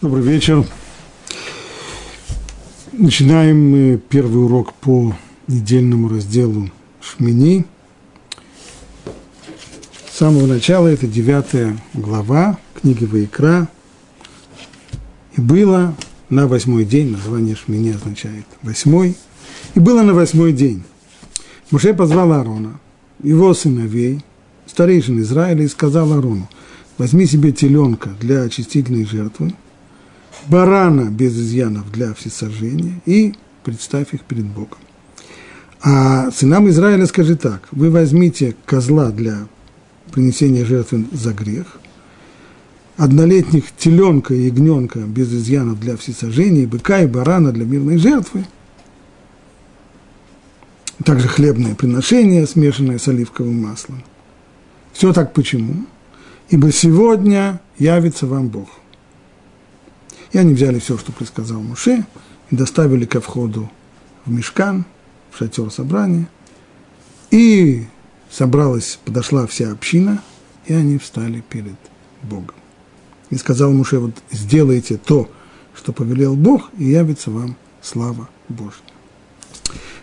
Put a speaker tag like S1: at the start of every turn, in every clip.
S1: Добрый вечер. Начинаем мы первый урок по недельному разделу Шмини. С самого начала это девятая глава книги Ваикра. И было на восьмой день, название Шмини означает восьмой, и было на восьмой день. Муше позвал Аарона, его сыновей, старейшин Израиля, и сказал Аарону, возьми себе теленка для очистительной жертвы – барана без изъянов для всесожжения и представь их перед Богом. А сынам Израиля скажи так, вы возьмите козла для принесения жертвы за грех, однолетних теленка и ягненка без изъянов для всесожжения, быка и барана для мирной жертвы, также хлебное приношение, смешанное с оливковым маслом. Все так почему? Ибо сегодня явится вам Бог – и они взяли все, что предсказал Муше, и доставили ко входу в мешкан, в шатер собрания. И собралась, подошла вся община, и они встали перед Богом. И сказал Муше, вот сделайте то, что повелел Бог, и явится вам слава Божья.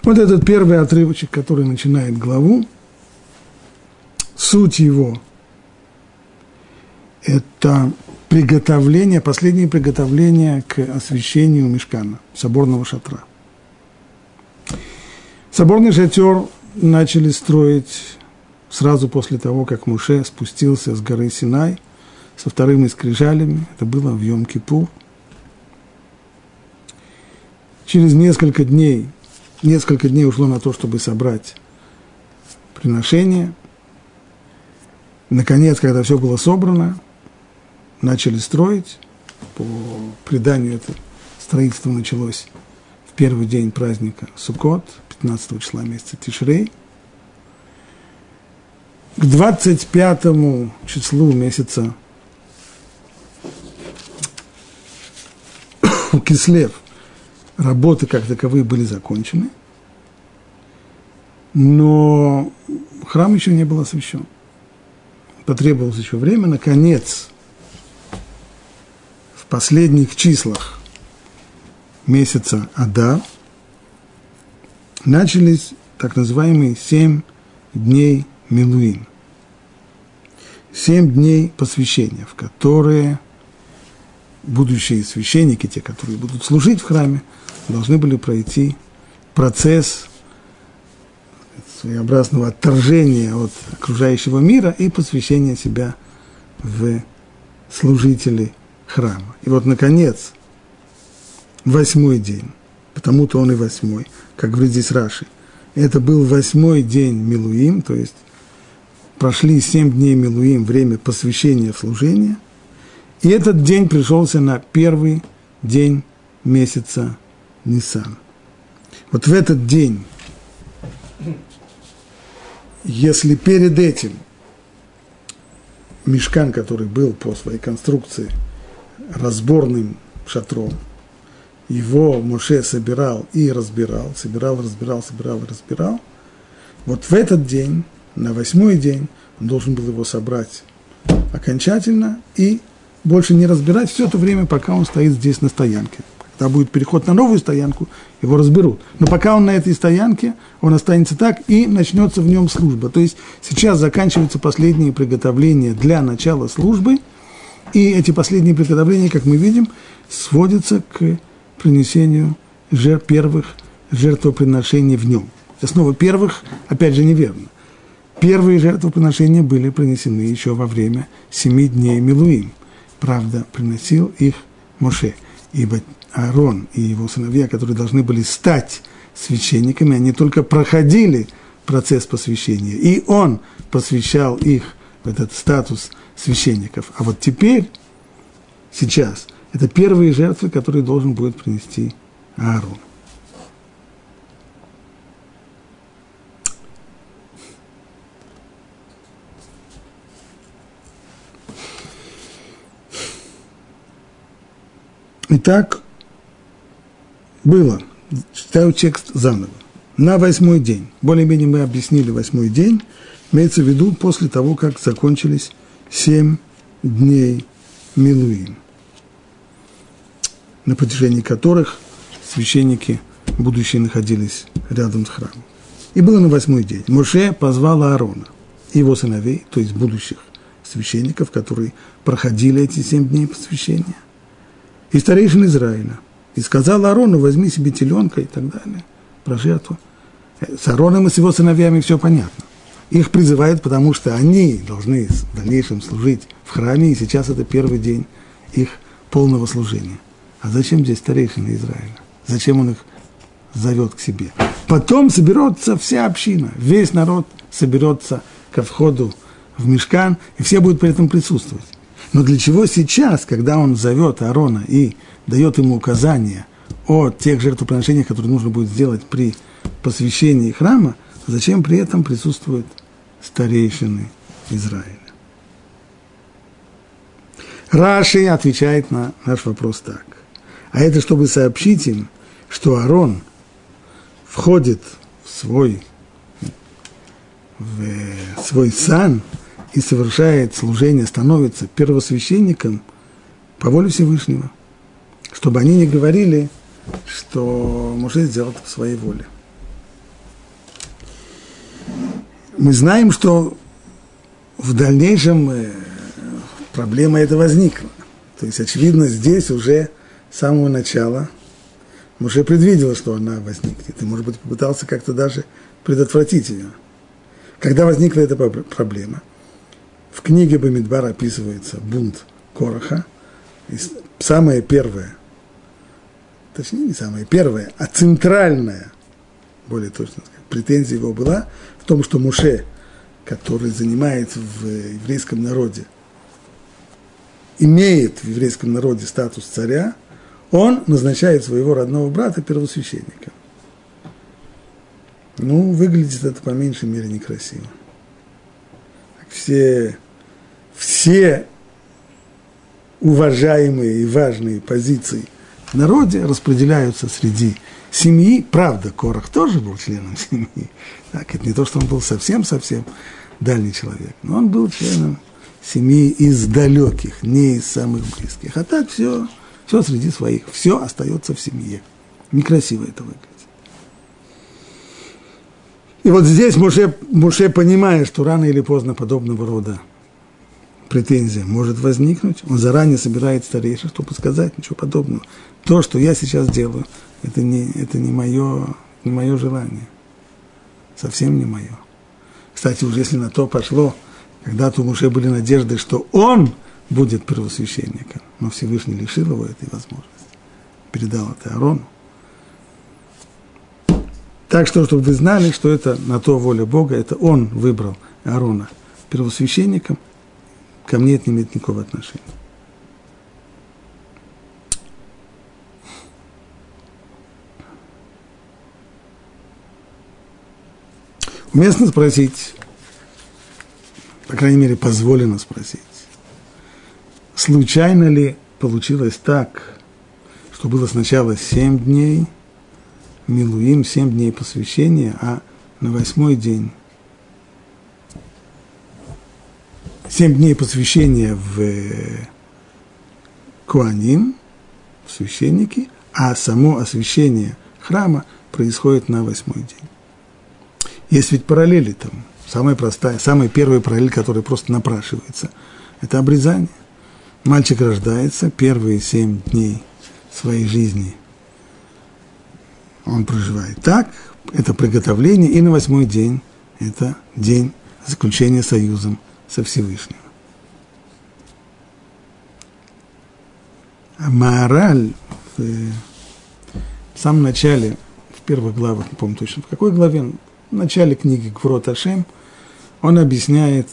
S1: Вот этот первый отрывочек, который начинает главу, суть его – это приготовление, последнее приготовление к освящению мешкана, соборного шатра. Соборный шатер начали строить сразу после того, как Муше спустился с горы Синай со вторыми скрижалями. Это было в Йом-Кипур. Через несколько дней, несколько дней ушло на то, чтобы собрать приношение. Наконец, когда все было собрано, начали строить. По преданию это строительство началось в первый день праздника Суккот, 15 числа месяца Тишрей. К 25 числу месяца Кислев работы как таковые были закончены, но храм еще не был освящен. Потребовалось еще время, наконец, последних числах месяца Ада начались так называемые семь дней Милуин. Семь дней посвящения, в которые будущие священники, те, которые будут служить в храме, должны были пройти процесс своеобразного отторжения от окружающего мира и посвящения себя в служителей храма. И вот, наконец, восьмой день, потому-то он и восьмой, как говорит здесь Раши, это был восьмой день Милуим, то есть прошли семь дней Милуим, время посвящения в служение, и этот день пришелся на первый день месяца Нисан. Вот в этот день, если перед этим мешкан, который был по своей конструкции – разборным шатром. Его Моше собирал и разбирал, собирал, разбирал, собирал разбирал. Вот в этот день, на восьмой день, он должен был его собрать окончательно и больше не разбирать все то время, пока он стоит здесь на стоянке. Когда будет переход на новую стоянку, его разберут. Но пока он на этой стоянке, он останется так, и начнется в нем служба. То есть сейчас заканчиваются последние приготовления для начала службы – и эти последние приготовления, как мы видим, сводятся к принесению жертв, первых жертвоприношений в нем. Основа первых, опять же, неверно. Первые жертвоприношения были принесены еще во время семи дней Милуим. Правда, приносил их Моше. Ибо Аарон и его сыновья, которые должны были стать священниками, они только проходили процесс посвящения. И он посвящал их в этот статус – священников. А вот теперь, сейчас, это первые жертвы, которые должен будет принести Аарон. Итак, было, читаю текст заново, на восьмой день, более-менее мы объяснили восьмой день, имеется в виду после того, как закончились семь дней Милуим. на протяжении которых священники будущие находились рядом с храмом. И было на восьмой день. Моше позвал Аарона и его сыновей, то есть будущих священников, которые проходили эти семь дней посвящения, и старейшин Израиля. И сказал Аарону, возьми себе теленка и так далее, про жертву. С Аароном и с его сыновьями все понятно. Их призывают, потому что они должны в дальнейшем служить в храме, и сейчас это первый день их полного служения. А зачем здесь старейшины Израиля? Зачем он их зовет к себе? Потом соберется вся община, весь народ соберется ко входу в мешкан, и все будут при этом присутствовать. Но для чего сейчас, когда он зовет Аарона и дает ему указания о тех жертвоприношениях, которые нужно будет сделать при посвящении храма, зачем при этом присутствуют старейшины Израиля? Раши отвечает на наш вопрос так. А это чтобы сообщить им, что Аарон входит в свой, в свой сан и совершает служение, становится первосвященником по воле Всевышнего, чтобы они не говорили, что может сделать по своей воле. Мы знаем, что в дальнейшем э, проблема эта возникла. То есть, очевидно, здесь уже с самого начала Муше предвидел, что она возникнет, и, может быть, попытался как-то даже предотвратить ее. Когда возникла эта проблема – в книге Бамидбар описывается бунт Короха. И самое первое, точнее не самое первое, а центральная, более точно сказать, претензия его была в том, что Муше, который занимает в еврейском народе, имеет в еврейском народе статус царя, он назначает своего родного брата первосвященника. Ну, выглядит это по меньшей мере некрасиво. Все все уважаемые и важные позиции в народе распределяются среди семьи. Правда, Корах тоже был членом семьи. Так, это не то, что он был совсем-совсем дальний человек, но он был членом семьи из далеких, не из самых близких. А так все, все среди своих, все остается в семье. Некрасиво это выглядит. И вот здесь Муше, Муше понимая, что рано или поздно подобного рода претензия может возникнуть, он заранее собирает старейших, чтобы сказать ничего подобного. То, что я сейчас делаю, это не, это не, мое, не мое желание. Совсем не мое. Кстати, уже если на то пошло, когда-то у Муше были надежды, что он будет первосвященником, но Всевышний лишил его этой возможности. Передал это Аарону. Так что, чтобы вы знали, что это на то воля Бога, это он выбрал Аарона первосвященником, ко мне это не имеет никакого отношения. Уместно спросить, по крайней мере, позволено спросить, случайно ли получилось так, что было сначала семь дней, Милуим, семь дней посвящения, а на восьмой день? Семь дней посвящения в э, Куаним, в священники, а само освящение храма происходит на восьмой день. Есть ведь параллели там. Самая простая, самая первая параллель, которая просто напрашивается, это обрезание. Мальчик рождается, первые семь дней своей жизни он проживает так, это приготовление, и на восьмой день это день заключения союзом со Всевышним. А Маораль в, в самом начале, в первых главах, не помню точно, в какой главе, в начале книги Гврот Ашем, он объясняет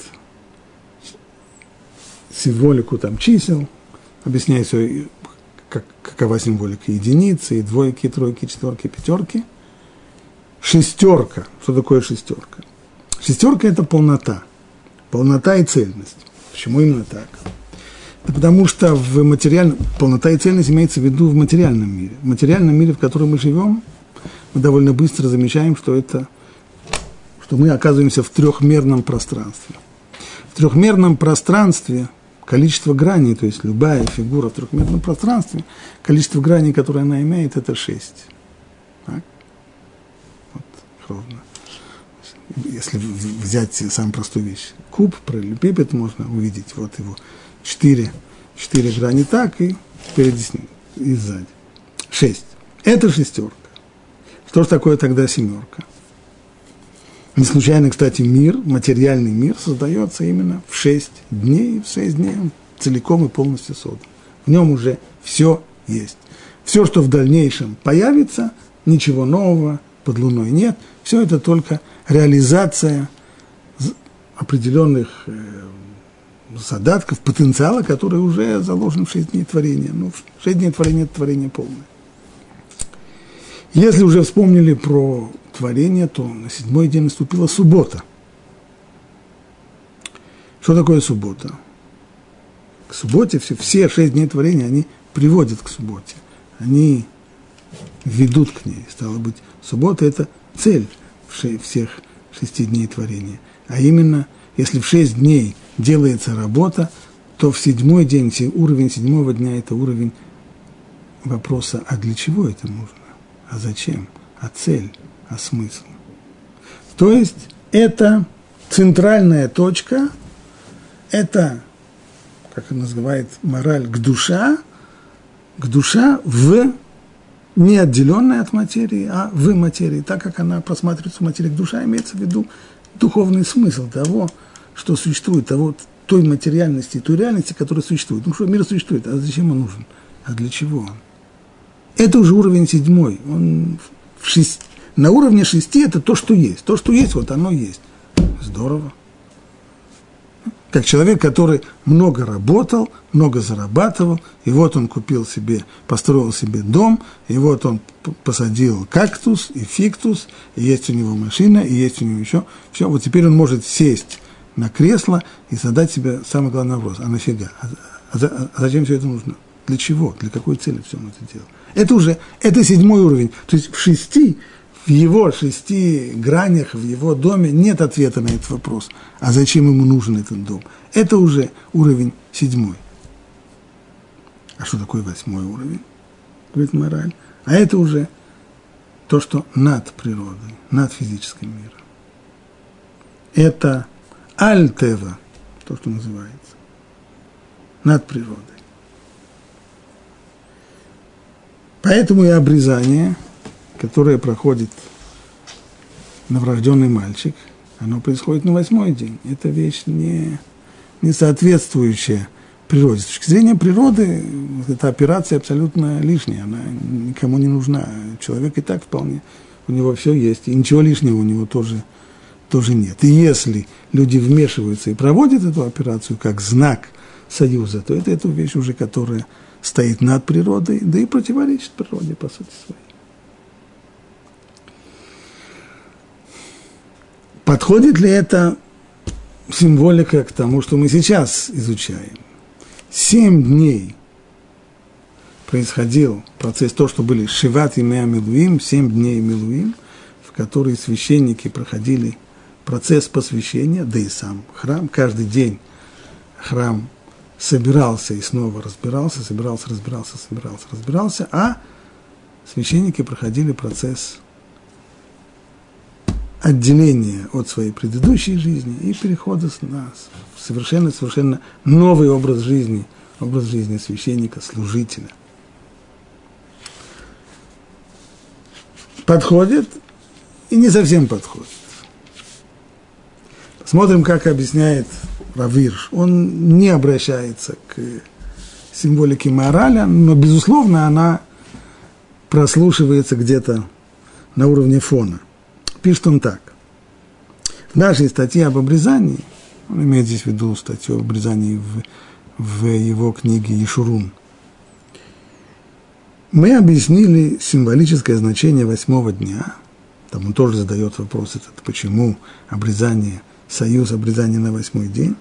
S1: символику там чисел, объясняет все, как, какова символика единицы, и двойки, и тройки, и четверки, и пятерки. Шестерка. Что такое шестерка? Шестерка – это полнота – полнота и цельность. Почему именно так? Да потому что в материальном, полнота и цельность имеется в виду в материальном мире. В материальном мире, в котором мы живем, мы довольно быстро замечаем, что это, что мы оказываемся в трехмерном пространстве. В трехмерном пространстве количество граней, то есть любая фигура в трехмерном пространстве, количество граней, которое она имеет, это шесть. Так? Вот, ровно. Если взять самую простую вещь, куб, параллелепипед, можно увидеть, вот его четыре, четыре грани так и ним, и сзади. Шесть. Это шестерка. Что же такое тогда семерка? Не случайно, кстати, мир, материальный мир создается именно в шесть дней, в шесть дней он целиком и полностью создан. В нем уже все есть. Все, что в дальнейшем появится, ничего нового под луной нет. Все это только реализация определенных э, задатков, потенциала, который уже заложен в шесть дней творения. Ну, шесть дней творения – это творение полное. Если уже вспомнили про творение, то на седьмой день наступила суббота. Что такое суббота? К субботе все, все шесть дней творения, они приводят к субботе. Они ведут к ней. Стало быть, суббота – это цель всех шести дней творения. А именно, если в шесть дней делается работа, то в седьмой день, уровень седьмого дня – это уровень вопроса, а для чего это нужно? А зачем? А цель? А смысл? То есть это центральная точка, это, как это называет мораль, к душа, к душа в не отделенная от материи, а в материи, так как она просматривается в материи к душа, имеется в виду духовный смысл того, что существует, того, той материальности, той реальности, которая существует. Ну что, мир существует, а зачем он нужен? А для чего он? Это уже уровень седьмой. Он в шесть, на уровне шести это то, что есть. То, что есть, вот оно есть. Здорово. Как человек, который много работал, много зарабатывал, и вот он купил себе, построил себе дом, и вот он посадил кактус и фиктус, и есть у него машина, и есть у него еще все. Вот теперь он может сесть на кресло и задать себе самый главный вопрос, а нафига? А, а, а зачем все это нужно? Для чего? Для какой цели все он это делал? Это уже, это седьмой уровень. То есть в шести, в его шести гранях, в его доме нет ответа на этот вопрос. А зачем ему нужен этот дом? Это уже уровень седьмой. А что такое восьмой уровень? Говорит мораль. А это уже то, что над природой, над физическим миром. Это альтева, то, что называется, над природой. Поэтому и обрезание, которое проходит новорожденный мальчик, оно происходит на восьмой день. Это вещь не, не соответствующая природе. С точки зрения природы, эта операция абсолютно лишняя, она никому не нужна. Человек и так вполне, у него все есть, и ничего лишнего у него тоже, тоже нет. И если люди вмешиваются и проводят эту операцию как знак союза, то это, это вещь уже, которая стоит над природой, да и противоречит природе, по сути своей. Подходит ли это символика к тому, что мы сейчас изучаем? Семь дней происходил процесс, то, что были Шиват и Меа Милуим, семь дней Милуим, в которые священники проходили процесс посвящения, да и сам храм. Каждый день храм собирался и снова разбирался, собирался, разбирался, собирался, разбирался, а священники проходили процесс отделения от своей предыдущей жизни и перехода с нас в совершенно-совершенно новый образ жизни, образ жизни священника, служителя. Подходит и не совсем подходит. Посмотрим, как объясняет Равирш, он не обращается к символике мораля, но, безусловно, она прослушивается где-то на уровне фона. Пишет он так. В нашей статье об обрезании, он имеет здесь в виду статью об обрезании в, в его книге Ешурун, мы объяснили символическое значение восьмого дня. Там он тоже задает вопрос этот, почему обрезание – союз обрезания на восьмой день,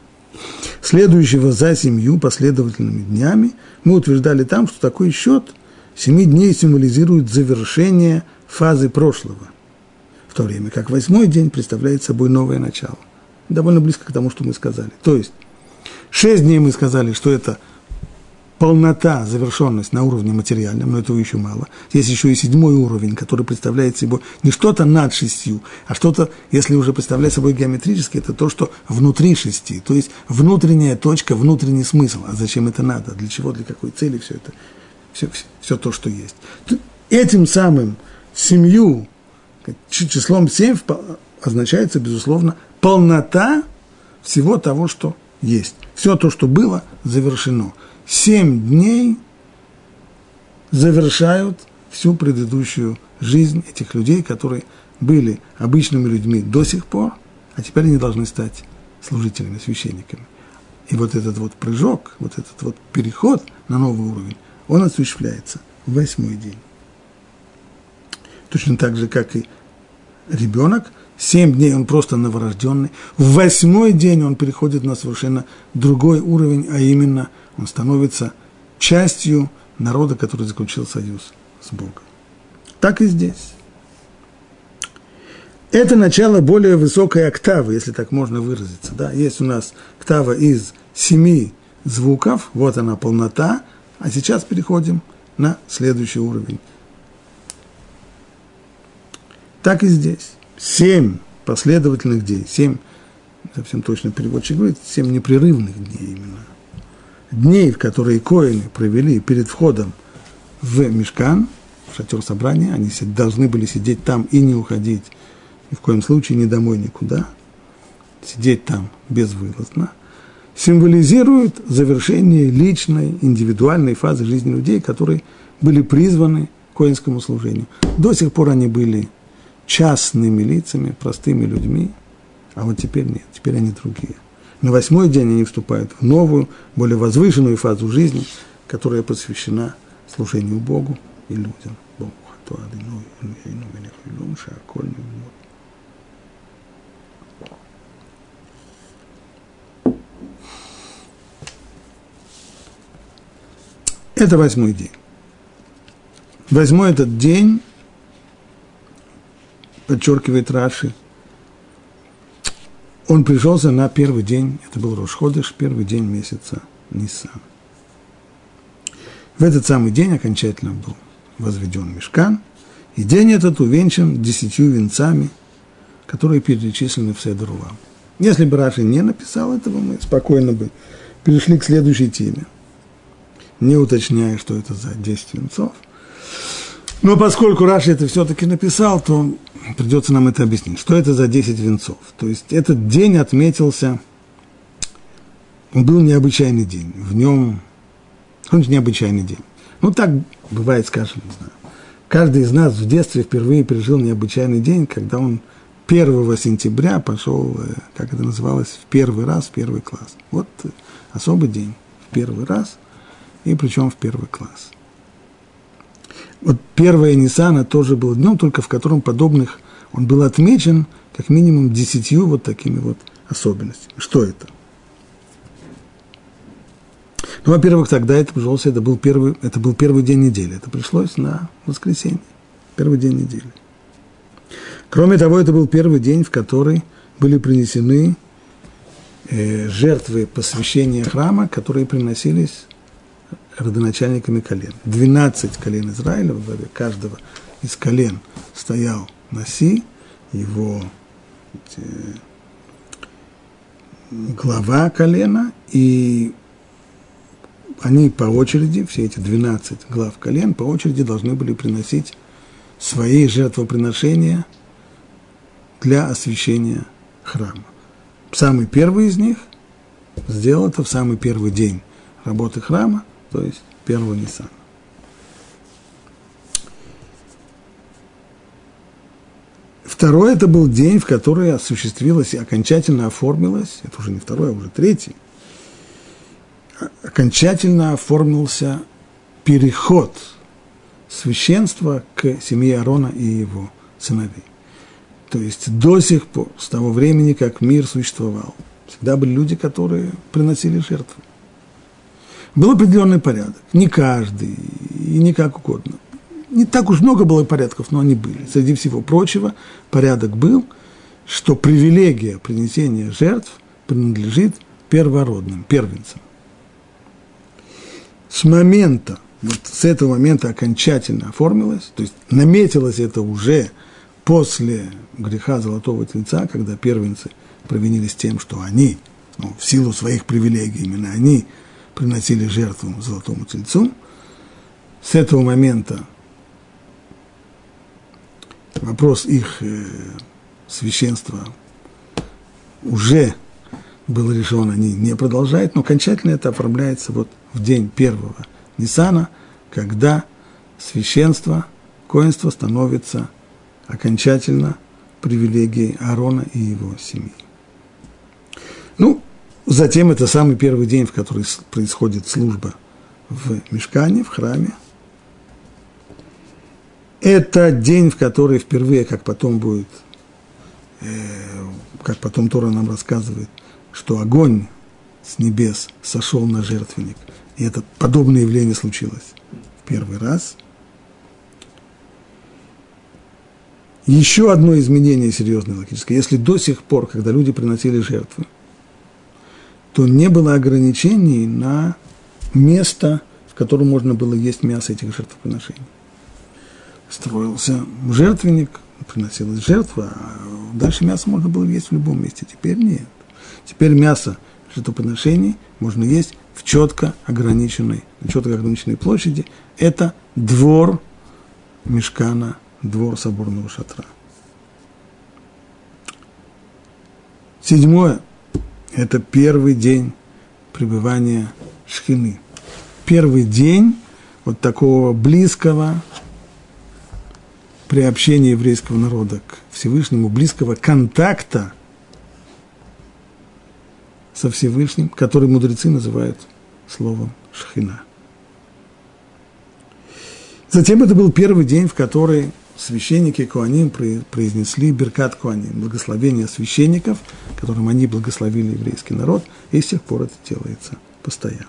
S1: следующего за семью последовательными днями, мы утверждали там, что такой счет семи дней символизирует завершение фазы прошлого, в то время как восьмой день представляет собой новое начало. Довольно близко к тому, что мы сказали. То есть Шесть дней мы сказали, что это полнота, завершенность на уровне материальном, но этого еще мало. Есть еще и седьмой уровень, который представляет собой не что-то над шестью, а что-то, если уже представлять собой геометрически, это то, что внутри шести, то есть внутренняя точка, внутренний смысл. А зачем это надо? Для чего, для какой цели все это? Все, все, все то, что есть. Этим самым семью, числом семь означается, безусловно, полнота всего того, что есть. Все то, что было, завершено семь дней завершают всю предыдущую жизнь этих людей, которые были обычными людьми до сих пор, а теперь они должны стать служителями, священниками. И вот этот вот прыжок, вот этот вот переход на новый уровень, он осуществляется в восьмой день. Точно так же, как и ребенок, семь дней он просто новорожденный, в восьмой день он переходит на совершенно другой уровень, а именно – он становится частью народа, который заключил союз с Богом. Так и здесь. Это начало более высокой октавы, если так можно выразиться. Да? Есть у нас октава из семи звуков, вот она полнота, а сейчас переходим на следующий уровень. Так и здесь. Семь последовательных дней, семь, совсем точно переводчик говорит, семь непрерывных дней именно. Дней, в которые коины провели перед входом в мешкан, в шатер собрания, они должны были сидеть там и не уходить, ни в коем случае ни домой, никуда, сидеть там безвылазно, символизирует завершение личной, индивидуальной фазы жизни людей, которые были призваны к коинскому служению. До сих пор они были частными лицами, простыми людьми, а вот теперь нет, теперь они другие – на восьмой день они вступают в новую, более возвышенную фазу жизни, которая посвящена служению Богу и людям. Богу. Это восьмой день. Восьмой этот день, подчеркивает Раши, он пришелся на первый день, это был Рошходыш, первый день месяца Нисан. В этот самый день окончательно был возведен мешкан, и день этот увенчан десятью венцами, которые перечислены в Седрувам. Если бы Раши не написал этого, мы спокойно бы перешли к следующей теме, не уточняя, что это за 10 венцов. Но поскольку Раши это все-таки написал, то придется нам это объяснить. Что это за 10 венцов? То есть этот день отметился, был необычайный день. В нем, он необычайный день. Ну, так бывает, скажем, не знаю. Каждый из нас в детстве впервые пережил необычайный день, когда он 1 сентября пошел, э, как это называлось, в первый раз в первый класс. Вот особый день, в первый раз, и причем в первый класс – вот первое Ниссана тоже был днем, только в котором подобных он был отмечен как минимум десятью вот такими вот особенностями. Что это? Ну, во-первых, тогда это, пожалуйста, это был первый, это был первый день недели. Это пришлось на воскресенье. Первый день недели. Кроме того, это был первый день, в который были принесены э, жертвы посвящения храма, которые приносились родоначальниками колен. 12 колен Израиля, во главе каждого из колен стоял Наси, его глава колена, и они по очереди, все эти 12 глав колен, по очереди должны были приносить свои жертвоприношения для освящения храма. Самый первый из них сделал это в самый первый день работы храма, то есть первого Ниссана. Второй – это был день, в который осуществилось и окончательно оформилось, это уже не второй, а уже третий, окончательно оформился переход священства к семье Аарона и его сыновей. То есть до сих пор, с того времени, как мир существовал, всегда были люди, которые приносили жертвы. Был определенный порядок. Не каждый, и не как угодно. Не так уж много было порядков, но они были. Среди всего прочего, порядок был, что привилегия принесения жертв принадлежит первородным, первенцем. С момента, вот с этого момента окончательно оформилось, то есть наметилось это уже после греха Золотого Тельца, когда первенцы провинились тем, что они, ну, в силу своих привилегий, именно они приносили жертву Золотому Тельцу, с этого момента вопрос их э, священства уже был решен, они не продолжают, но окончательно это оформляется вот в день первого Нисана, когда священство, коинство становится окончательно привилегией Аарона и его семьи. Затем это самый первый день, в который происходит служба в мешкане, в храме. Это день, в который впервые, как потом будет, э, как потом Тора нам рассказывает, что огонь с небес сошел на жертвенник. И это подобное явление случилось в первый раз. Еще одно изменение серьезное логическое. Если до сих пор, когда люди приносили жертвы, то не было ограничений на место, в котором можно было есть мясо этих жертвоприношений. Строился жертвенник, приносилась жертва, а дальше мясо можно было есть в любом месте. Теперь нет. Теперь мясо жертвоприношений можно есть в четко ограниченной, четко ограниченной площади. Это двор мешкана, двор соборного шатра. Седьмое – это первый день пребывания шхины. Первый день вот такого близкого приобщения еврейского народа к Всевышнему, близкого контакта – со Всевышним, который мудрецы называют словом Шхина. Затем это был первый день, в который священники Куаним произнесли Беркат Куаним, благословение священников, которым они благословили еврейский народ, и с тех пор это делается постоянно.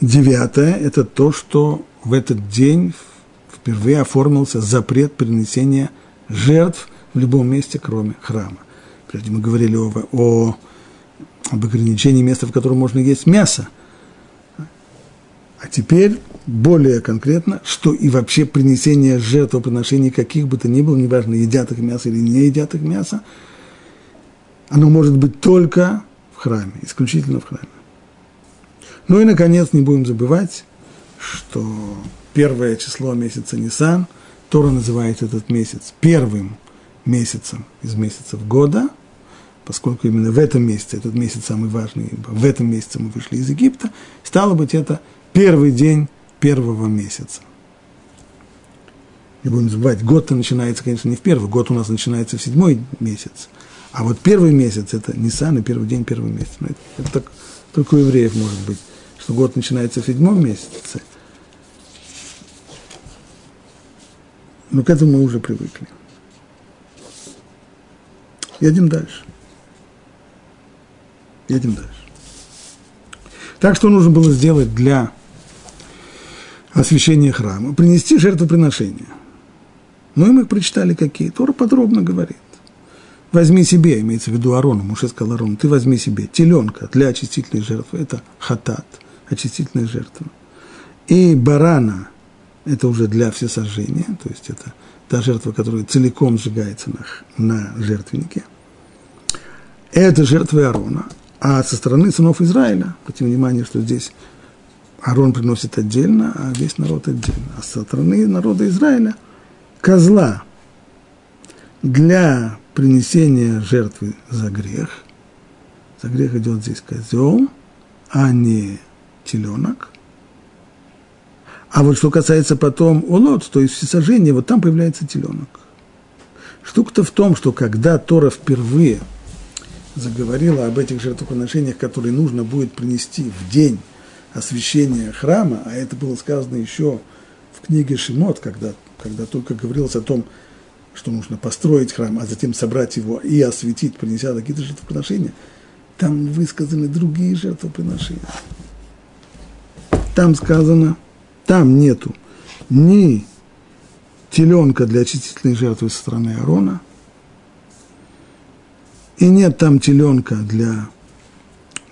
S1: Девятое – это то, что в этот день впервые оформился запрет принесения жертв – в любом месте, кроме храма. Прежде мы говорили о, о, об ограничении места, в котором можно есть мясо. А теперь более конкретно, что и вообще принесение жертвоприношений каких бы то ни было, неважно, едят их мясо или не едят их мясо, оно может быть только в храме, исключительно в храме. Ну и, наконец, не будем забывать, что первое число месяца Нисан, Тора называет этот месяц первым – месяцем из месяцев года, поскольку именно в этом месяце, этот месяц самый важный, в этом месяце мы вышли из Египта, стало быть, это первый день первого месяца. Не будем забывать, год-то начинается, конечно, не в первый, год у нас начинается в седьмой месяц. А вот первый месяц – это Нисан и первый день первого месяца. Но это, это так, только у евреев может быть, что год начинается в седьмом месяце. Но к этому мы уже привыкли. Едем дальше. Едем дальше. Так что нужно было сделать для освящения храма? Принести жертвоприношение. Ну и мы прочитали какие. Тора подробно говорит. Возьми себе, имеется в виду Арону, Муше сказал Арону, ты возьми себе теленка для очистительной жертвы, это хатат, очистительная жертва. И барана, это уже для всесожжения, то есть это та жертва, которая целиком сжигается на, на жертвеннике. Это жертва Аарона. А со стороны сынов Израиля, обратите внимание, что здесь Аарон приносит отдельно, а весь народ отдельно. А со стороны народа Израиля козла для принесения жертвы за грех. За грех идет здесь козел, а не теленок – а вот что касается потом улот, то есть всесожжения, вот там появляется теленок. Штука-то в том, что когда Тора впервые заговорила об этих жертвоприношениях, которые нужно будет принести в день освящения храма, а это было сказано еще в книге Шимот, когда, когда только говорилось о том, что нужно построить храм, а затем собрать его и осветить, принеся какие-то жертвоприношения, там высказаны другие жертвоприношения. Там сказано – там нету ни теленка для очистительной жертвы со стороны Арона, И нет там теленка для,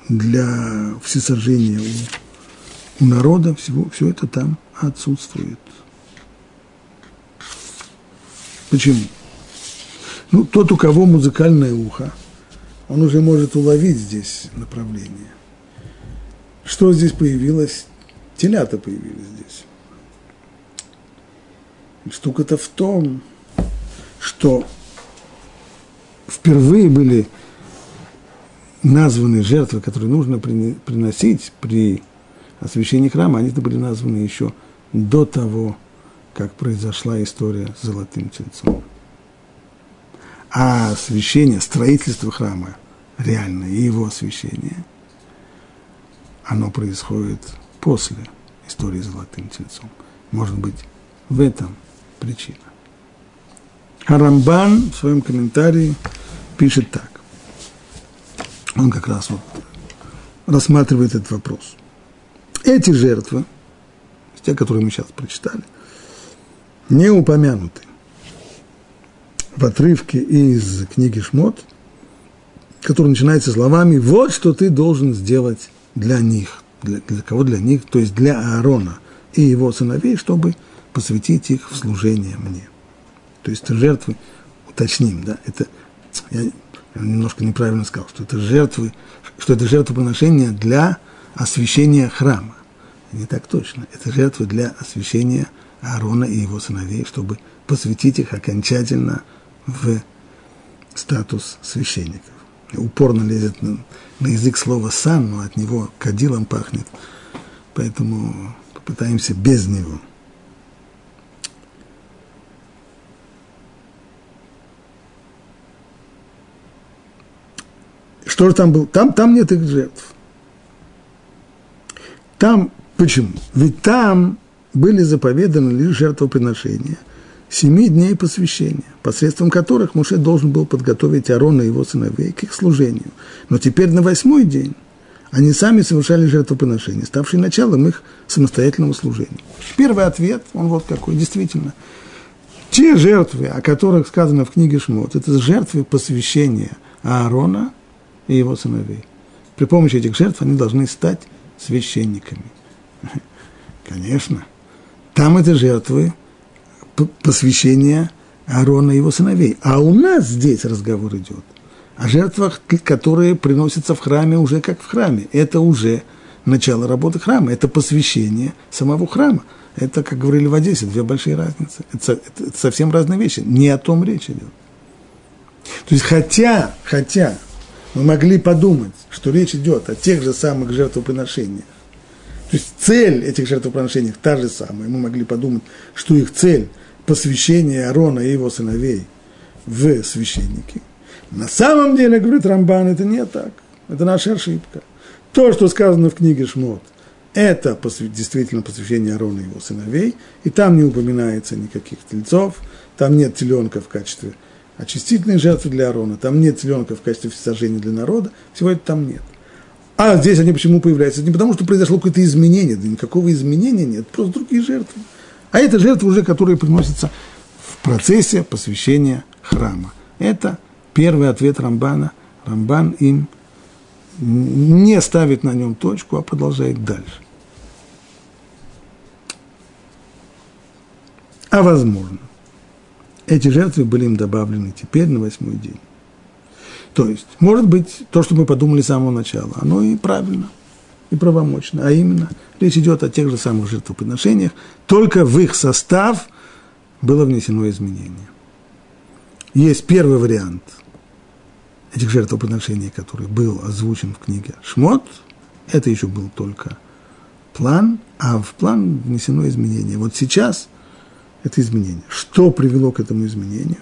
S1: для всесожжения у, у народа, всего, все это там отсутствует. Почему? Ну, тот, у кого музыкальное ухо, он уже может уловить здесь направление. Что здесь появилось? Телята появились здесь. Штука-то в том, что впервые были названы жертвы, которые нужно приносить при освящении храма, они были названы еще до того, как произошла история с золотым тельцом. А освящение, строительство храма, реально, и его освящение, оно происходит после истории с золотым тельцом. Может быть, в этом причина. Харамбан в своем комментарии пишет так. Он как раз вот рассматривает этот вопрос. Эти жертвы, те, которые мы сейчас прочитали, не упомянуты в отрывке из книги Шмот, который начинается словами «Вот что ты должен сделать для них». Для, для кого для них? То есть для Аарона и его сыновей, чтобы посвятить их в служение мне. То есть жертвы, уточним, да, это, я немножко неправильно сказал, что это жертвы, что это жертвоприношение для освящения храма. Не так точно. Это жертвы для освящения Аарона и его сыновей, чтобы посвятить их окончательно в статус священников. Упорно лезет на, на язык слова «сан», но от него кадилом пахнет, поэтому попытаемся без него. Что же там было? Там, там нет их жертв. Там, почему? Ведь там были заповеданы лишь жертвоприношения, семи дней посвящения, посредством которых Муше должен был подготовить Аарона и его сыновей к их служению. Но теперь на восьмой день они сами совершали жертвоприношения, ставшие началом их самостоятельного служения. Первый ответ, он вот какой, действительно. Те жертвы, о которых сказано в книге Шмот, это жертвы посвящения Аарона и его сыновей. При помощи этих жертв они должны стать священниками. Конечно. Там это жертвы посвящения Аарона и его сыновей. А у нас здесь разговор идет о жертвах, которые приносятся в храме уже как в храме. Это уже начало работы храма, это посвящение самого храма. Это, как говорили в Одессе, две большие разницы. Это, это, это совсем разные вещи. Не о том речь идет. То есть, хотя, хотя мы могли подумать, что речь идет о тех же самых жертвоприношениях, то есть цель этих жертвоприношений та же самая. Мы могли подумать, что их цель – посвящение Аарона и его сыновей в священники. На самом деле, говорит Рамбан, это не так. Это наша ошибка. То, что сказано в книге Шмот, это действительно посвящение Аарона и его сыновей, и там не упоминается никаких тельцов, там нет теленка в качестве очистительной жертвы для Аарона, там нет теленка в качестве сожжения для народа, всего это там нет. А здесь они почему появляются? Не потому, что произошло какое-то изменение, да никакого изменения нет, просто другие жертвы. А это жертвы уже, которые приносятся в процессе посвящения храма. Это первый ответ Рамбана. Рамбан им не ставит на нем точку, а продолжает дальше. А возможно, эти жертвы были им добавлены теперь на восьмой день. То есть, может быть, то, что мы подумали с самого начала, оно и правильно, и правомочно. А именно, речь идет о тех же самых жертвоприношениях, только в их состав было внесено изменение. Есть первый вариант этих жертвоприношений, который был озвучен в книге Шмот. Это еще был только план, а в план внесено изменение. Вот сейчас это изменение. Что привело к этому изменению?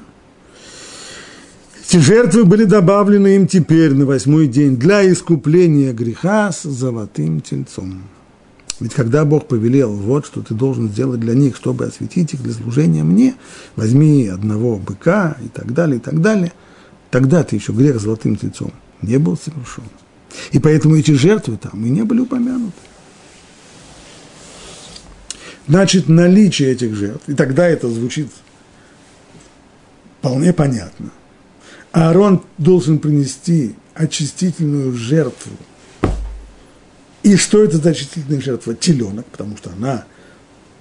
S1: Эти жертвы были добавлены им теперь на восьмой день для искупления греха с золотым тельцом. Ведь когда Бог повелел, вот что ты должен сделать для них, чтобы осветить их для служения мне, возьми одного быка и так далее, и так далее, тогда ты еще грех золотым тельцом не был совершен. И поэтому эти жертвы там и не были упомянуты. Значит, наличие этих жертв, и тогда это звучит вполне понятно – Аарон должен принести очистительную жертву. И что это за очистительная жертва? Теленок, потому что она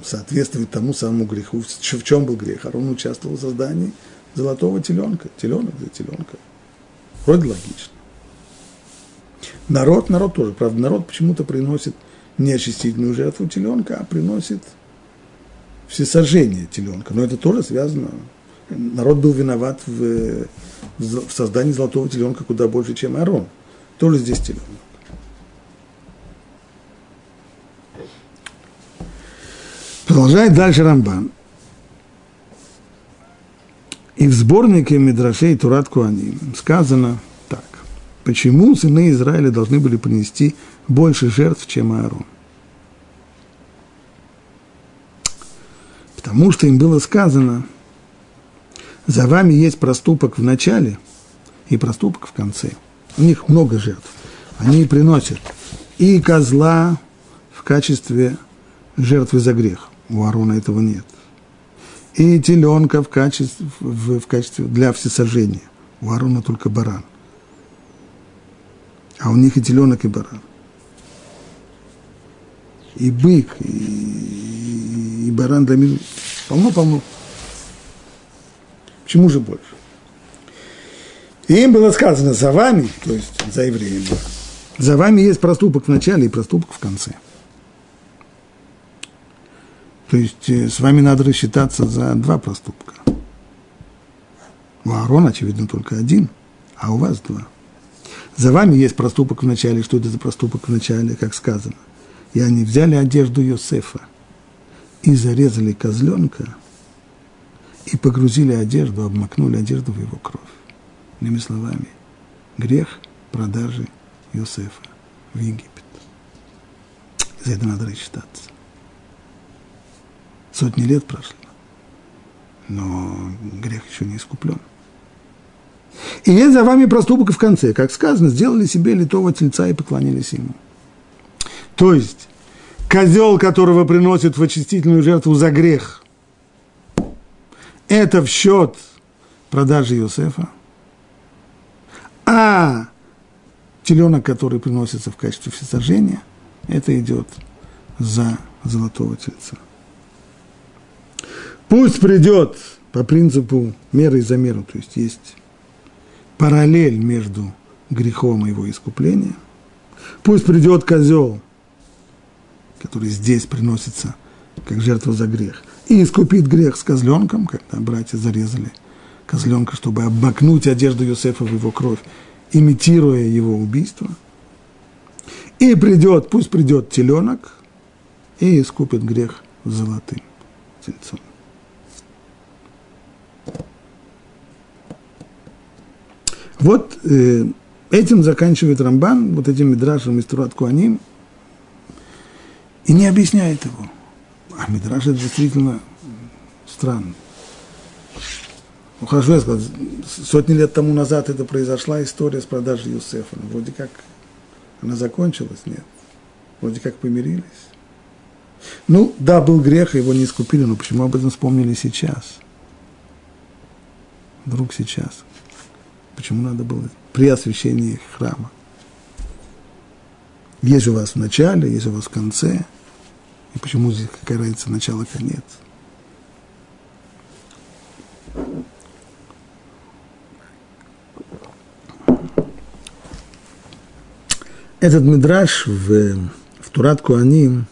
S1: соответствует тому самому греху. В чем был грех? Аарон участвовал в создании золотого теленка. Теленок за теленка. Вроде логично. Народ, народ тоже. Правда, народ почему-то приносит не очистительную жертву теленка, а приносит всесожжение теленка. Но это тоже связано. Народ был виноват в, в создании золотого теленка куда больше, чем Аарон. Тоже здесь теленок. Продолжает дальше Рамбан. И в сборнике Мидрашей Турат Куаним сказано так. Почему сыны Израиля должны были принести больше жертв, чем Аарон? Потому что им было сказано, за вами есть проступок в начале и проступок в конце. У них много жертв. Они приносят и козла в качестве жертвы за грех. У Аарона этого нет. И теленка в качестве, в, в качестве для всесожжения. У Аарона только баран. А у них и теленок, и баран. И бык, и, и баран мира. Полно-полно. Почему же больше? И им было сказано, за вами, то есть за евреями, за вами есть проступок в начале и проступок в конце. То есть э, с вами надо рассчитаться за два проступка. У Аарона, очевидно, только один, а у вас два. За вами есть проступок в начале. Что это за проступок в начале, как сказано? И они взяли одежду Йосефа и зарезали козленка, и погрузили одежду, обмакнули одежду в его кровь. Иными словами, грех продажи Йосефа в Египет. За это надо рассчитаться сотни лет прошло, но грех еще не искуплен. И нет за вами проступок в конце, как сказано, сделали себе литого тельца и поклонились ему. То есть, козел, которого приносят в очистительную жертву за грех, это в счет продажи Иосифа, а теленок, который приносится в качестве всесожжения, это идет за золотого тельца. Пусть придет по принципу меры за меру, то есть есть параллель между грехом и его искуплением. Пусть придет козел, который здесь приносится как жертва за грех, и искупит грех с козленком, когда братья зарезали козленка, чтобы обмакнуть одежду Юсефа в его кровь, имитируя его убийство. И придет, пусть придет теленок и искупит грех золотым тельцом. Вот э, этим заканчивает Рамбан, вот этим Мидрашем из Турат Куаним, и не объясняет его. А Мидраш это действительно странно. Ну, хорошо, я сказал, сотни лет тому назад это произошла история с продажей Юсефа. Ну, вроде как она закончилась, нет. Вроде как помирились. Ну, да, был грех, его не искупили, но почему об этом вспомнили сейчас? Вдруг сейчас. Почему надо было при освящении храма? Есть у вас в начале, есть у вас в конце. И почему здесь какая разница начало-конец? Этот мидраж в, в Турат Куаним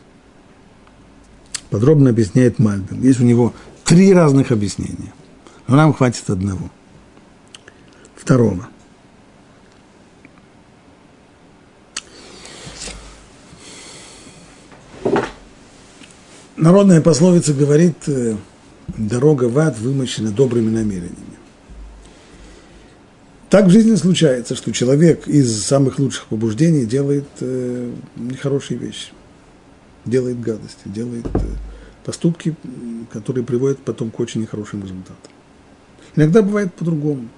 S1: подробно объясняет Мальбим. Есть у него три разных объяснения. Но нам хватит одного – второго. Народная пословица говорит, э, дорога в ад вымощена добрыми намерениями. Так в жизни случается, что человек из самых лучших побуждений делает э, нехорошие вещи, делает гадости, делает э, поступки, которые приводят потом к очень нехорошим результатам. Иногда бывает по-другому –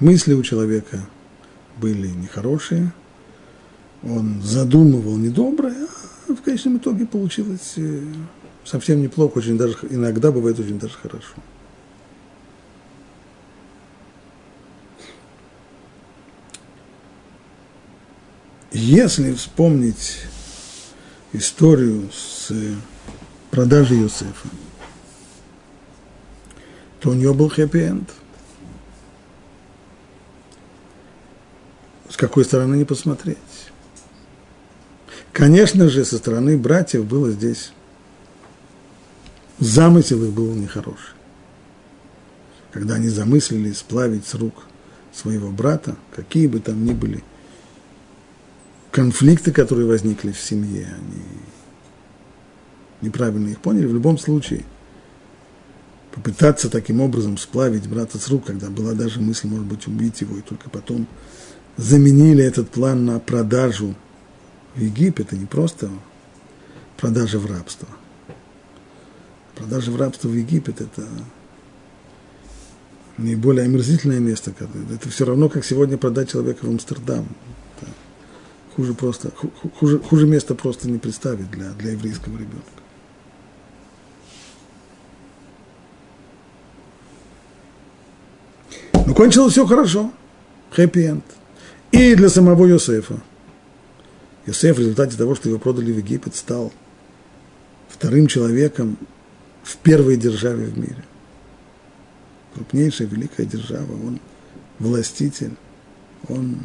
S1: мысли у человека были нехорошие, он задумывал недоброе, конечном итоге получилось э, совсем неплохо, очень даже, иногда бывает очень даже хорошо. Если вспомнить историю с э, продажей Йосефа, то у нее был хэппи-энд. С какой стороны не посмотреть. Конечно же, со стороны братьев было здесь замысел их был нехороший. Когда они замыслили сплавить с рук своего брата, какие бы там ни были конфликты, которые возникли в семье, они неправильно их поняли. В любом случае, попытаться таким образом сплавить брата с рук, когда была даже мысль, может быть, убить его, и только потом заменили этот план на продажу в Египет, это не просто продажа в рабство. Продажа в рабство в Египет – это наиболее омерзительное место. Это все равно, как сегодня продать человека в Амстердам. Это хуже, просто, хуже, хуже места просто не представить для, для еврейского ребенка. Но кончилось все хорошо. Хэппи-энд. И для самого Йосефа. Йосеф в результате того, что его продали в Египет, стал вторым человеком в первой державе в мире. Крупнейшая, великая держава. Он властитель. Он...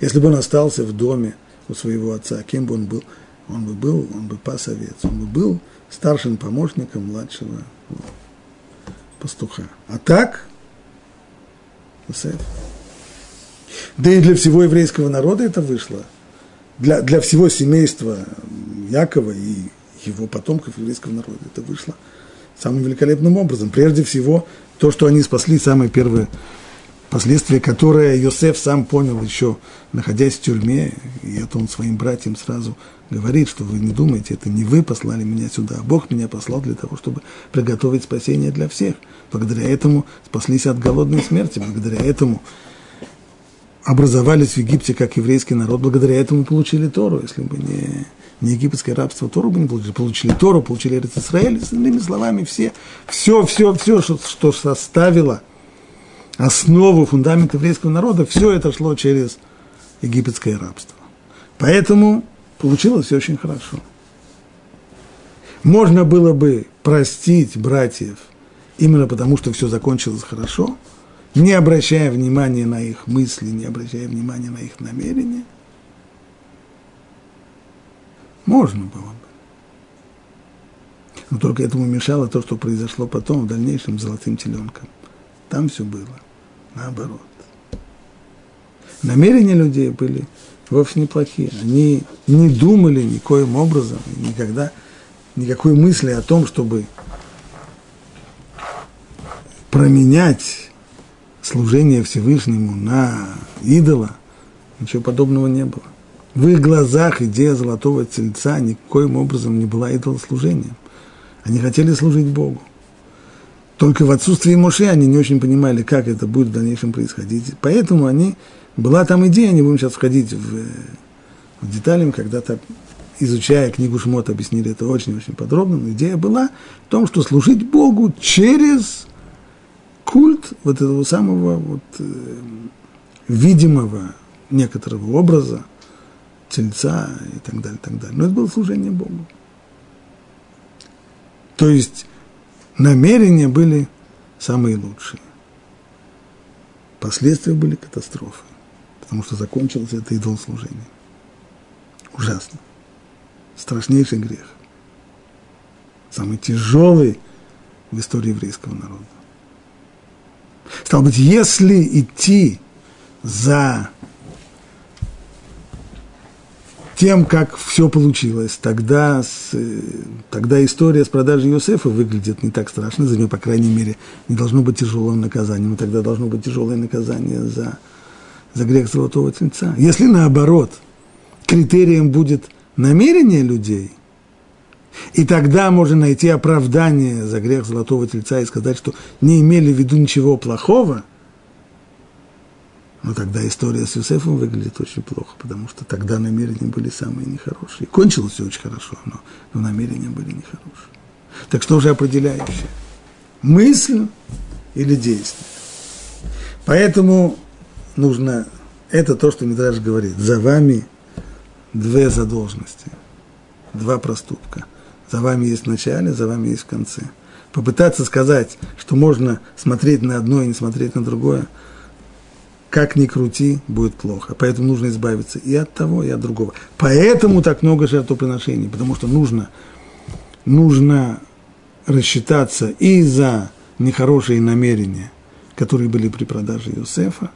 S1: Если бы он остался в доме у своего отца, кем бы он был, он бы был, он бы пас овец, он бы был старшим помощником младшего пастуха. А так, Йосеф. Да и для всего еврейского народа это вышло. Для, для всего семейства Якова и его потомков еврейского народа это вышло самым великолепным образом. Прежде всего, то, что они спасли, самое первое последствие, которое Йосеф сам понял еще, находясь в тюрьме, и это он своим братьям сразу говорит, что вы не думаете, это не вы послали меня сюда, а Бог меня послал для того, чтобы приготовить спасение для всех. Благодаря этому спаслись от голодной смерти, благодаря этому образовались в Египте как еврейский народ, благодаря этому получили Тору, если бы не, не египетское рабство, Тору бы не получили, получили Тору, получили Исраэль, с иными словами, все, все, все, все, что, что составило основу, фундамент еврейского народа, все это шло через египетское рабство. Поэтому получилось все очень хорошо. Можно было бы простить братьев именно потому, что все закончилось хорошо – не обращая внимания на их мысли, не обращая внимания на их намерения, можно было бы. Но только этому мешало то, что произошло потом, в дальнейшем, с золотым теленком. Там все было наоборот. Намерения людей были вовсе неплохие. Они не думали никоим образом, никогда, никакой мысли о том, чтобы променять служение Всевышнему на идола, ничего подобного не было. В их глазах идея золотого тельца никоим образом не была идолослужением. Они хотели служить Богу. Только в отсутствии Моше они не очень понимали, как это будет в дальнейшем происходить. Поэтому они, была там идея, не будем сейчас входить в, в детали, когда-то изучая книгу Шмот, объяснили это очень-очень подробно, но идея была в том, что служить Богу через культ вот этого самого вот, э, видимого некоторого образа, тельца и так далее, и так далее. Но это было служение Богу. То есть намерения были самые лучшие. Последствия были катастрофы, потому что закончилось это идолослужение. Ужасно. Страшнейший грех. Самый тяжелый в истории еврейского народа. Стало быть, если идти за тем, как все получилось, тогда, с, тогда история с продажей Иосифа выглядит не так страшно, за нее, по крайней мере, не должно быть тяжелым наказанием, но тогда должно быть тяжелое наказание за, за грех золотого тельца. Если наоборот, критерием будет намерение людей – и тогда можно найти оправдание за грех золотого тельца и сказать, что не имели в виду ничего плохого. Но тогда история с Юсефом выглядит очень плохо, потому что тогда намерения были самые нехорошие. Кончилось все очень хорошо, но, но намерения были нехорошие. Так что же определяющее? Мысль или действие? Поэтому нужно Это то, что Мидраш говорит. За вами две задолженности, два проступка. За вами есть в начале, за вами есть в конце. Попытаться сказать, что можно смотреть на одно и не смотреть на другое, как ни крути, будет плохо. Поэтому нужно избавиться и от того, и от другого. Поэтому так много жертвоприношений, потому что нужно, нужно рассчитаться и за нехорошие намерения, которые были при продаже Иосифа,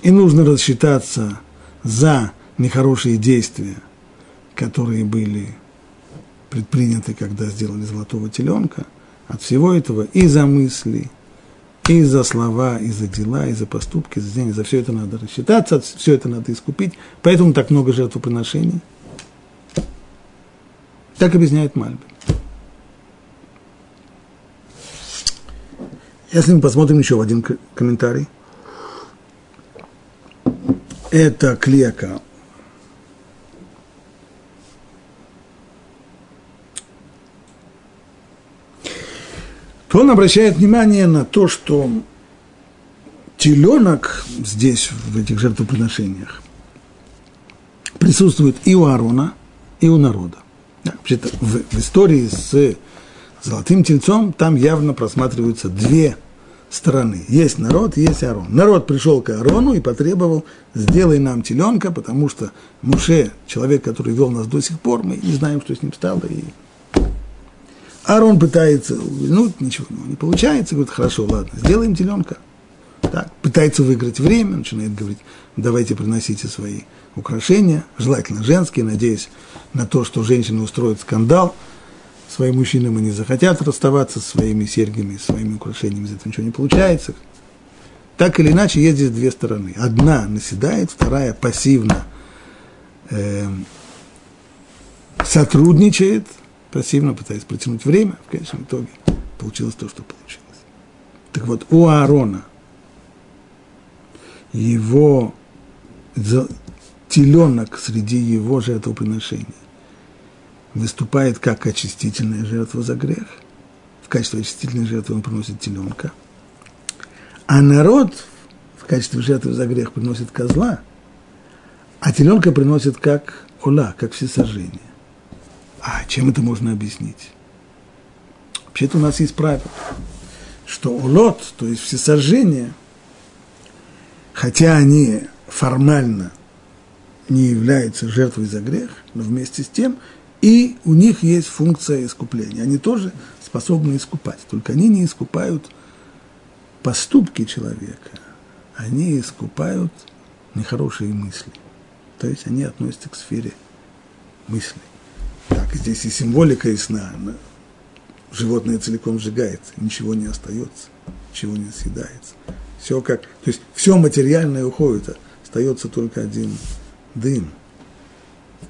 S1: и нужно рассчитаться за нехорошие действия, которые были предприняты, когда сделали золотого теленка, от всего этого и за мысли, и за слова, и за дела, и за поступки, и за деньги, за все это надо рассчитаться, все это надо искупить, поэтому так много жертвоприношений. Так объясняет Мальбин. Если мы посмотрим еще в один комментарий, это клека. То он обращает внимание на то, что теленок здесь, в этих жертвоприношениях, присутствует и у Аарона, и у народа. Да, вообще-то в, в истории с золотым тельцом там явно просматриваются две стороны. Есть народ, есть Аарон. Народ пришел к Аарону и потребовал, сделай нам теленка, потому что Муше, человек, который вел нас до сих пор, мы не знаем, что с ним стало. И... Аарон пытается ну ничего у него не получается, говорит, хорошо, ладно, сделаем теленка. Так, пытается выиграть время, начинает говорить, давайте приносите свои украшения, желательно женские, надеясь на то, что женщины устроят скандал – своим мужчинам и не захотят расставаться со своими серьгами, своими украшениями, из этого ничего не получается. Так или иначе, есть здесь две стороны. Одна наседает, вторая пассивно э, сотрудничает, пассивно пытаясь протянуть время, в конечном итоге получилось то, что получилось. Так вот, у Аарона его теленок среди его жертвоприношений выступает как очистительная жертва за грех. В качестве очистительной жертвы он приносит теленка. А народ в качестве жертвы за грех приносит козла, а теленка приносит как ола, как всесожжение. А чем это можно объяснить? Вообще-то у нас есть правило, что улот, то есть всесожжение, хотя они формально не являются жертвой за грех, но вместе с тем и у них есть функция искупления. Они тоже способны искупать. Только они не искупают поступки человека. Они искупают нехорошие мысли. То есть они относятся к сфере мыслей. Так, здесь и символика ясна. Животное целиком сжигается, ничего не остается, ничего не съедается. Все как, то есть все материальное уходит, остается только один дым.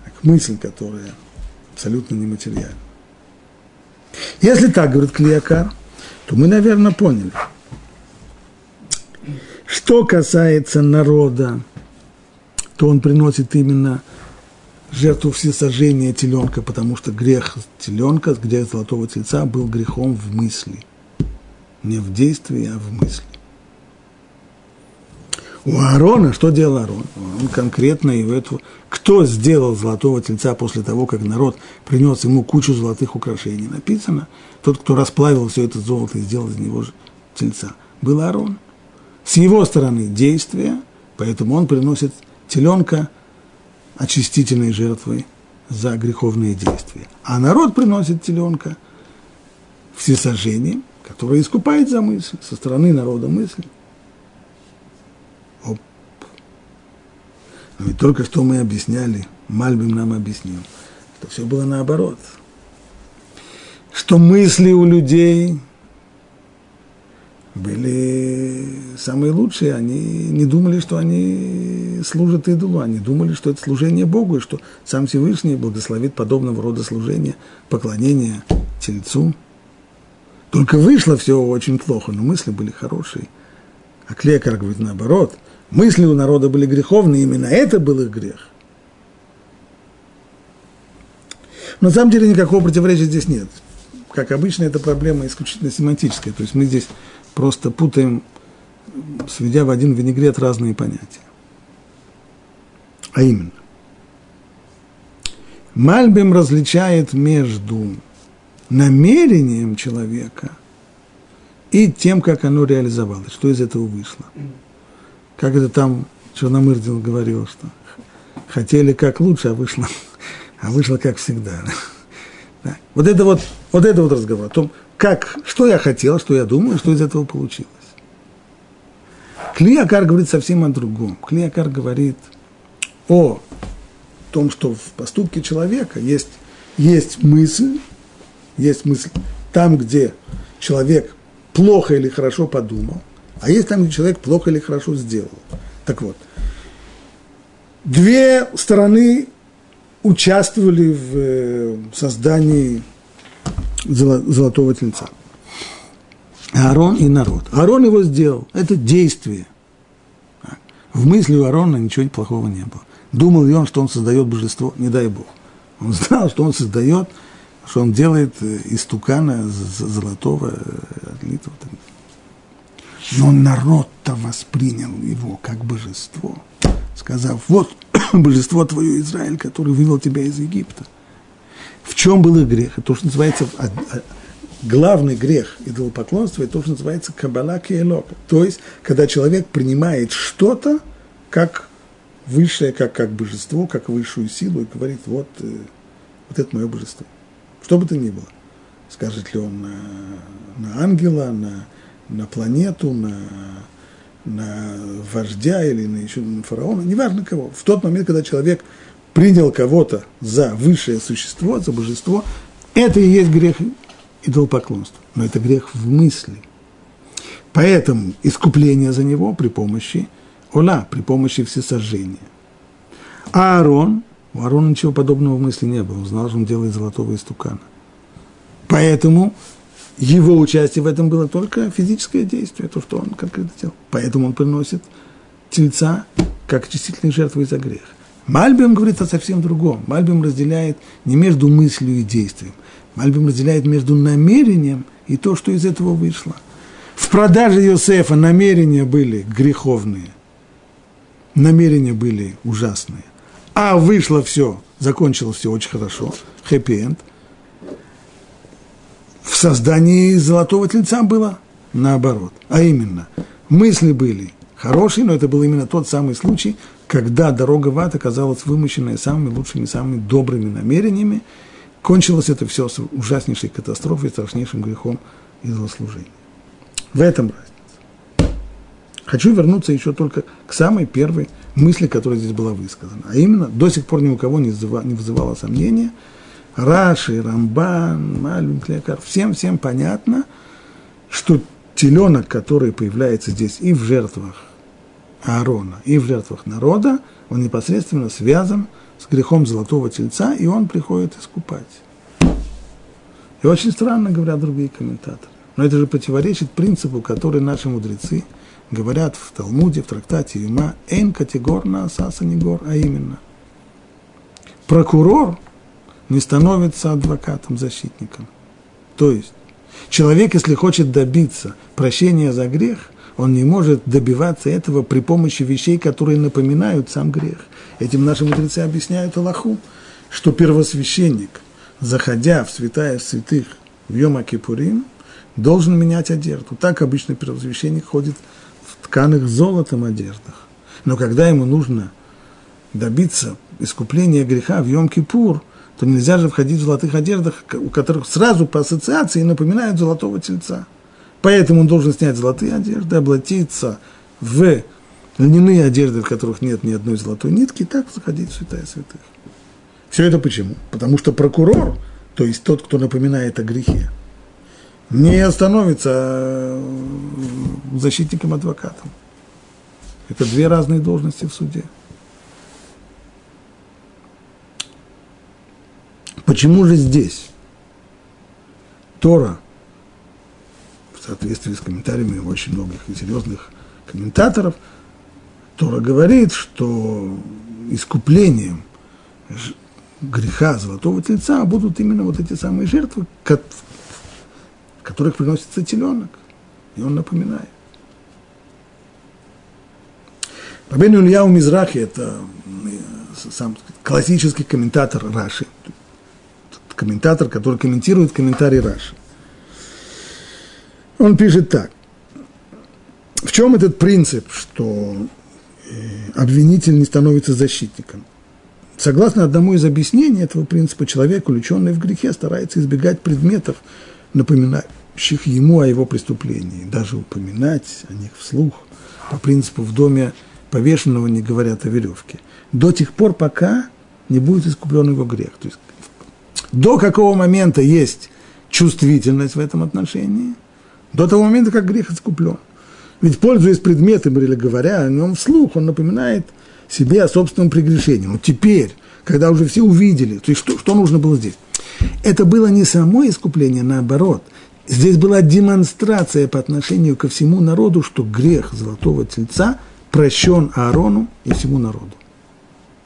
S1: Так, мысль, которая абсолютно нематериально. Если так говорит Клиакар, то мы, наверное, поняли. Что касается народа, то он приносит именно жертву всесожжения теленка, потому что грех теленка, грех золотого тельца был грехом в мысли. Не в действии, а в мысли. У Аарона, что делал Аарон? Он конкретно и в эту... Кто сделал золотого тельца после того, как народ принес ему кучу золотых украшений? Написано, тот, кто расплавил все это золото и сделал из него тельца, был Аарон. С его стороны действия, поэтому он приносит теленка очистительной жертвой за греховные действия. А народ приносит теленка всесожжением, которое искупает за мысль, со стороны народа мысль. Но ведь только что мы объясняли, Мальбим нам объяснил, что все было наоборот. Что мысли у людей были самые лучшие, они не думали, что они служат идолу, они думали, что это служение Богу, и что сам Всевышний благословит подобного рода служения, поклонения Тельцу. Только вышло все очень плохо, но мысли были хорошие. А Клекар говорит наоборот – мысли у народа были греховные, именно это был их грех. Но на самом деле никакого противоречия здесь нет. Как обычно, эта проблема исключительно семантическая. То есть мы здесь просто путаем, сведя в один винегрет разные понятия. А именно, Мальбим различает между намерением человека и тем, как оно реализовалось, что из этого вышло. Как это там Черномырдин говорил, что хотели как лучше, а вышло, а вышло как всегда. Да. Вот это вот, вот это вот разговор о том, как, что я хотел, что я думаю, что из этого получилось. Клиакар говорит совсем о другом. Клиакар говорит о том, что в поступке человека есть, есть мысль, есть мысль там, где человек плохо или хорошо подумал, а есть там, где человек плохо или хорошо сделал. Так вот, две стороны участвовали в э, создании золотого тельца. Аарон и народ. Аарон его сделал. Это действие. В мысли у Аарона ничего плохого не было. Думал ли он, что он создает божество? Не дай Бог. Он знал, что он создает, что он делает э, из тукана золотого, э, отлитого. Но народ-то воспринял его как божество, сказав, вот божество твое Израиль, который вывел тебя из Египта. В чем был их грех? Это то, что называется а, главный грех идолопоклонства, это то, что называется кабала киелока. То есть, когда человек принимает что-то как высшее, как, как божество, как высшую силу, и говорит, вот, э, вот это мое божество. Что бы то ни было. Скажет ли он на, на ангела, на, на планету, на, на вождя или на еще на фараона, неважно кого. В тот момент, когда человек принял кого-то за высшее существо, за божество, это и есть грех идолопоклонства. Но это грех в мысли. Поэтому искупление за него при помощи Ола, при помощи всесожжения. А Аарон, у Аарона ничего подобного в мысли не было. Он знал, что он делает золотого истукана. Поэтому его участие в этом было только физическое действие, то, что он конкретно делал. Поэтому он приносит тельца как очистительные жертвы за грех. Мальбим говорит о совсем другом. Мальбим разделяет не между мыслью и действием. Мальбим разделяет между намерением и то, что из этого вышло. В продаже Йосефа намерения были греховные, намерения были ужасные. А вышло все, закончилось все очень хорошо, хэппи-энд. В создании золотого тельца было наоборот. А именно, мысли были хорошие, но это был именно тот самый случай, когда дорога в ад оказалась вымощенная самыми лучшими, самыми добрыми намерениями, кончилось это все с ужаснейшей катастрофой, страшнейшим грехом идолослужения. В этом разница. Хочу вернуться еще только к самой первой мысли, которая здесь была высказана. А именно, до сих пор ни у кого не вызывало сомнения, Раши, Рамбан, Малюм, Клякар, всем-всем понятно, что теленок, который появляется здесь и в жертвах Аарона, и в жертвах народа, он непосредственно связан с грехом золотого тельца, и он приходит искупать. И очень странно говорят другие комментаторы. Но это же противоречит принципу, который наши мудрецы говорят в Талмуде, в трактате Юма, «Эйн категор на асаса негор», а именно, прокурор не становится адвокатом, защитником. То есть, человек, если хочет добиться прощения за грех – он не может добиваться этого при помощи вещей, которые напоминают сам грех. Этим наши мудрецы объясняют Аллаху, что первосвященник, заходя в святая святых в Йома Кипурим, должен менять одежду. Так обычно первосвященник ходит в тканых золотом одеждах. Но когда ему нужно добиться искупления греха в Йом-Кипур, то нельзя же входить в золотых одеждах, у которых сразу по ассоциации напоминают золотого тельца. Поэтому он должен снять золотые одежды, облатиться в льняные одежды, в которых нет ни одной золотой нитки, и так заходить в святая святых. Все это почему? Потому что прокурор, то есть тот, кто напоминает о грехе, не становится э, защитником-адвокатом. Это две разные должности в суде. Почему же здесь Тора – в соответствии с комментариями очень многих серьезных комментаторов, Тора говорит, что искуплением греха золотого тельца будут именно вот эти самые жертвы, в которых приносится теленок. И он напоминает. Рабейн Ильяу Мизрахи – это сам классический комментатор Раши, комментатор, который комментирует комментарий Раши. Он пишет так. В чем этот принцип, что э, обвинитель не становится защитником? Согласно одному из объяснений этого принципа, человек, увлеченный в грехе, старается избегать предметов, напоминающих ему о его преступлении, даже упоминать о них вслух. По принципу в доме повешенного не говорят о веревке. До тех пор, пока не будет искуплен его грех. То есть до какого момента есть чувствительность в этом отношении? До того момента, как грех искуплен. Ведь, пользуясь предметом или говоря о нем вслух, он напоминает – себе о собственном прегрешении. Но теперь, когда уже все увидели, то есть что, что нужно было здесь? Это было не само искупление, наоборот. Здесь была демонстрация по отношению ко всему народу, что грех золотого тельца прощен Аарону и всему народу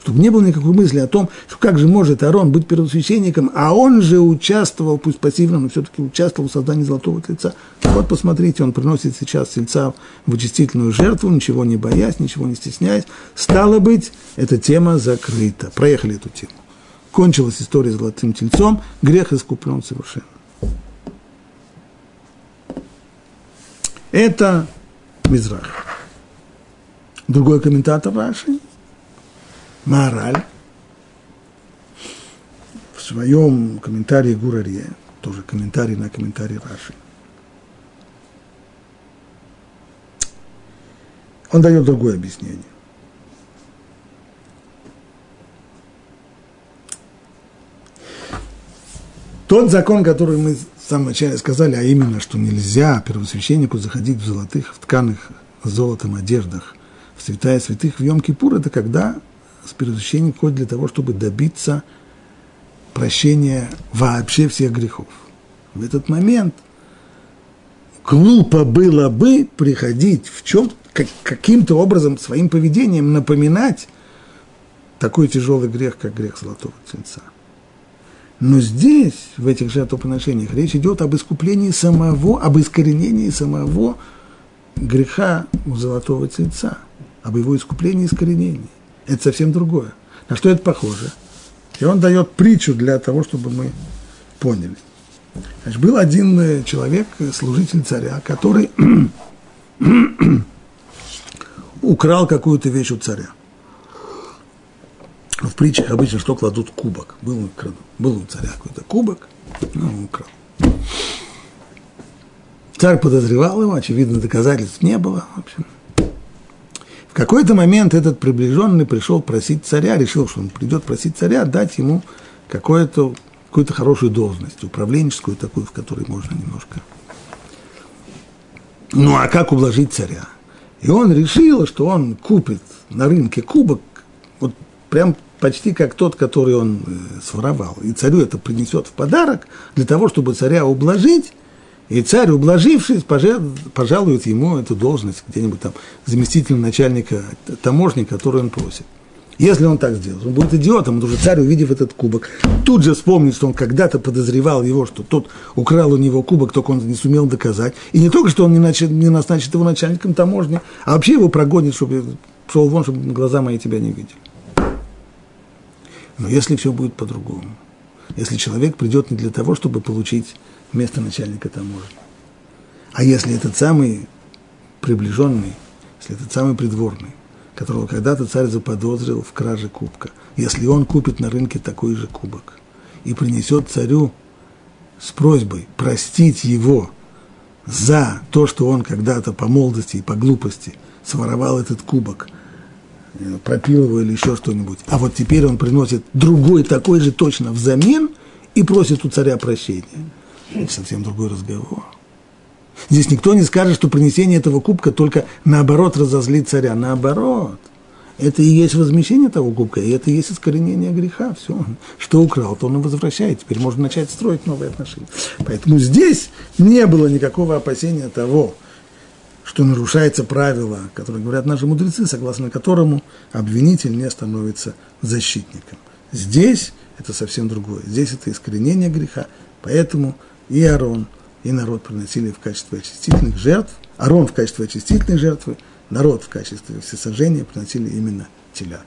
S1: чтобы не было никакой мысли о том, что как же может Арон быть первосвященником, а он же участвовал, пусть пассивно, но все-таки участвовал в создании золотого тельца. Вот посмотрите, он приносит сейчас тельца в очистительную жертву, ничего не боясь, ничего не стесняясь. Стало быть, эта тема закрыта. Проехали эту тему. Кончилась история с золотым тельцом, грех искуплен совершенно. Это Мизрах. Другой комментатор Раши – Маораль в своем комментарии Гурарье, тоже комментарий на комментарий Раши, он дает другое объяснение. Тот закон, который мы в самом начале сказали, а именно, что нельзя первосвященнику заходить в золотых, в тканых золотом одеждах, в святая святых в Йом-Кипур, это когда первосвященник ходит для того, чтобы добиться прощения вообще всех грехов. В этот момент глупо было бы приходить в чем как, каким-то образом своим поведением напоминать такой тяжелый грех, как грех золотого тельца. Но здесь, в этих жертвоприношениях, речь идет об искуплении самого, об искоренении самого греха у золотого тельца, об его искуплении и искоренении это совсем другое. На что это похоже? И он дает притчу для того, чтобы мы поняли. Значит, был один э, человек, э, служитель царя, который украл какую-то вещь у царя. В притчах обычно что кладут кубок. Был, был у царя какой-то кубок, ну, он украл. Царь подозревал его, очевидно, доказательств не было. В общем, какой-то момент этот приближенный пришел просить царя, решил, что он придет просить царя дать ему какую-то какую-то хорошую должность, управленческую такую, в которой можно немножко. Ну а как ублажить царя? И он решил, что он купит на рынке кубок, вот прям почти как тот, который он э, своровал. И царю это принесет в подарок для того, чтобы царя ублажить, и царь, ублажившись, пожалует ему эту должность где-нибудь там заместитель начальника таможни, который он просит. Если он так сделает, он будет идиотом, потому что царь, увидев этот кубок, тут же вспомнит, что он когда-то подозревал его, что тот украл у него кубок, только он не сумел доказать. И не только, что он не, начал, не назначит его начальником таможни, а вообще его прогонит, чтобы шел вон, чтобы глаза мои тебя не видели. Но если все будет по-другому, если человек придет не для того, чтобы получить место начальника таможни. А если этот самый приближенный, если этот самый придворный, которого когда-то царь заподозрил в краже кубка, если он купит на рынке такой же кубок и принесет царю с просьбой простить его за то, что он когда-то по молодости и по глупости своровал этот кубок, э, пропил его или еще что-нибудь, а вот теперь он приносит другой такой же точно взамен и просит у царя прощения – совсем другой разговор. Здесь никто не скажет, что принесение этого кубка только наоборот разозлит царя. Наоборот. Это и есть возмещение того кубка, и это и есть искоренение греха. Все. Что украл, то он возвращает. Теперь можно начать строить новые отношения. Поэтому здесь не было никакого опасения того, что нарушается правило, которое говорят наши мудрецы, согласно которому обвинитель не становится защитником. Здесь это совсем другое. Здесь это искоренение греха. Поэтому и Арон, и народ приносили в качестве очистительных жертв. Арон в качестве очистительной жертвы, народ в качестве всесожжения приносили именно телят.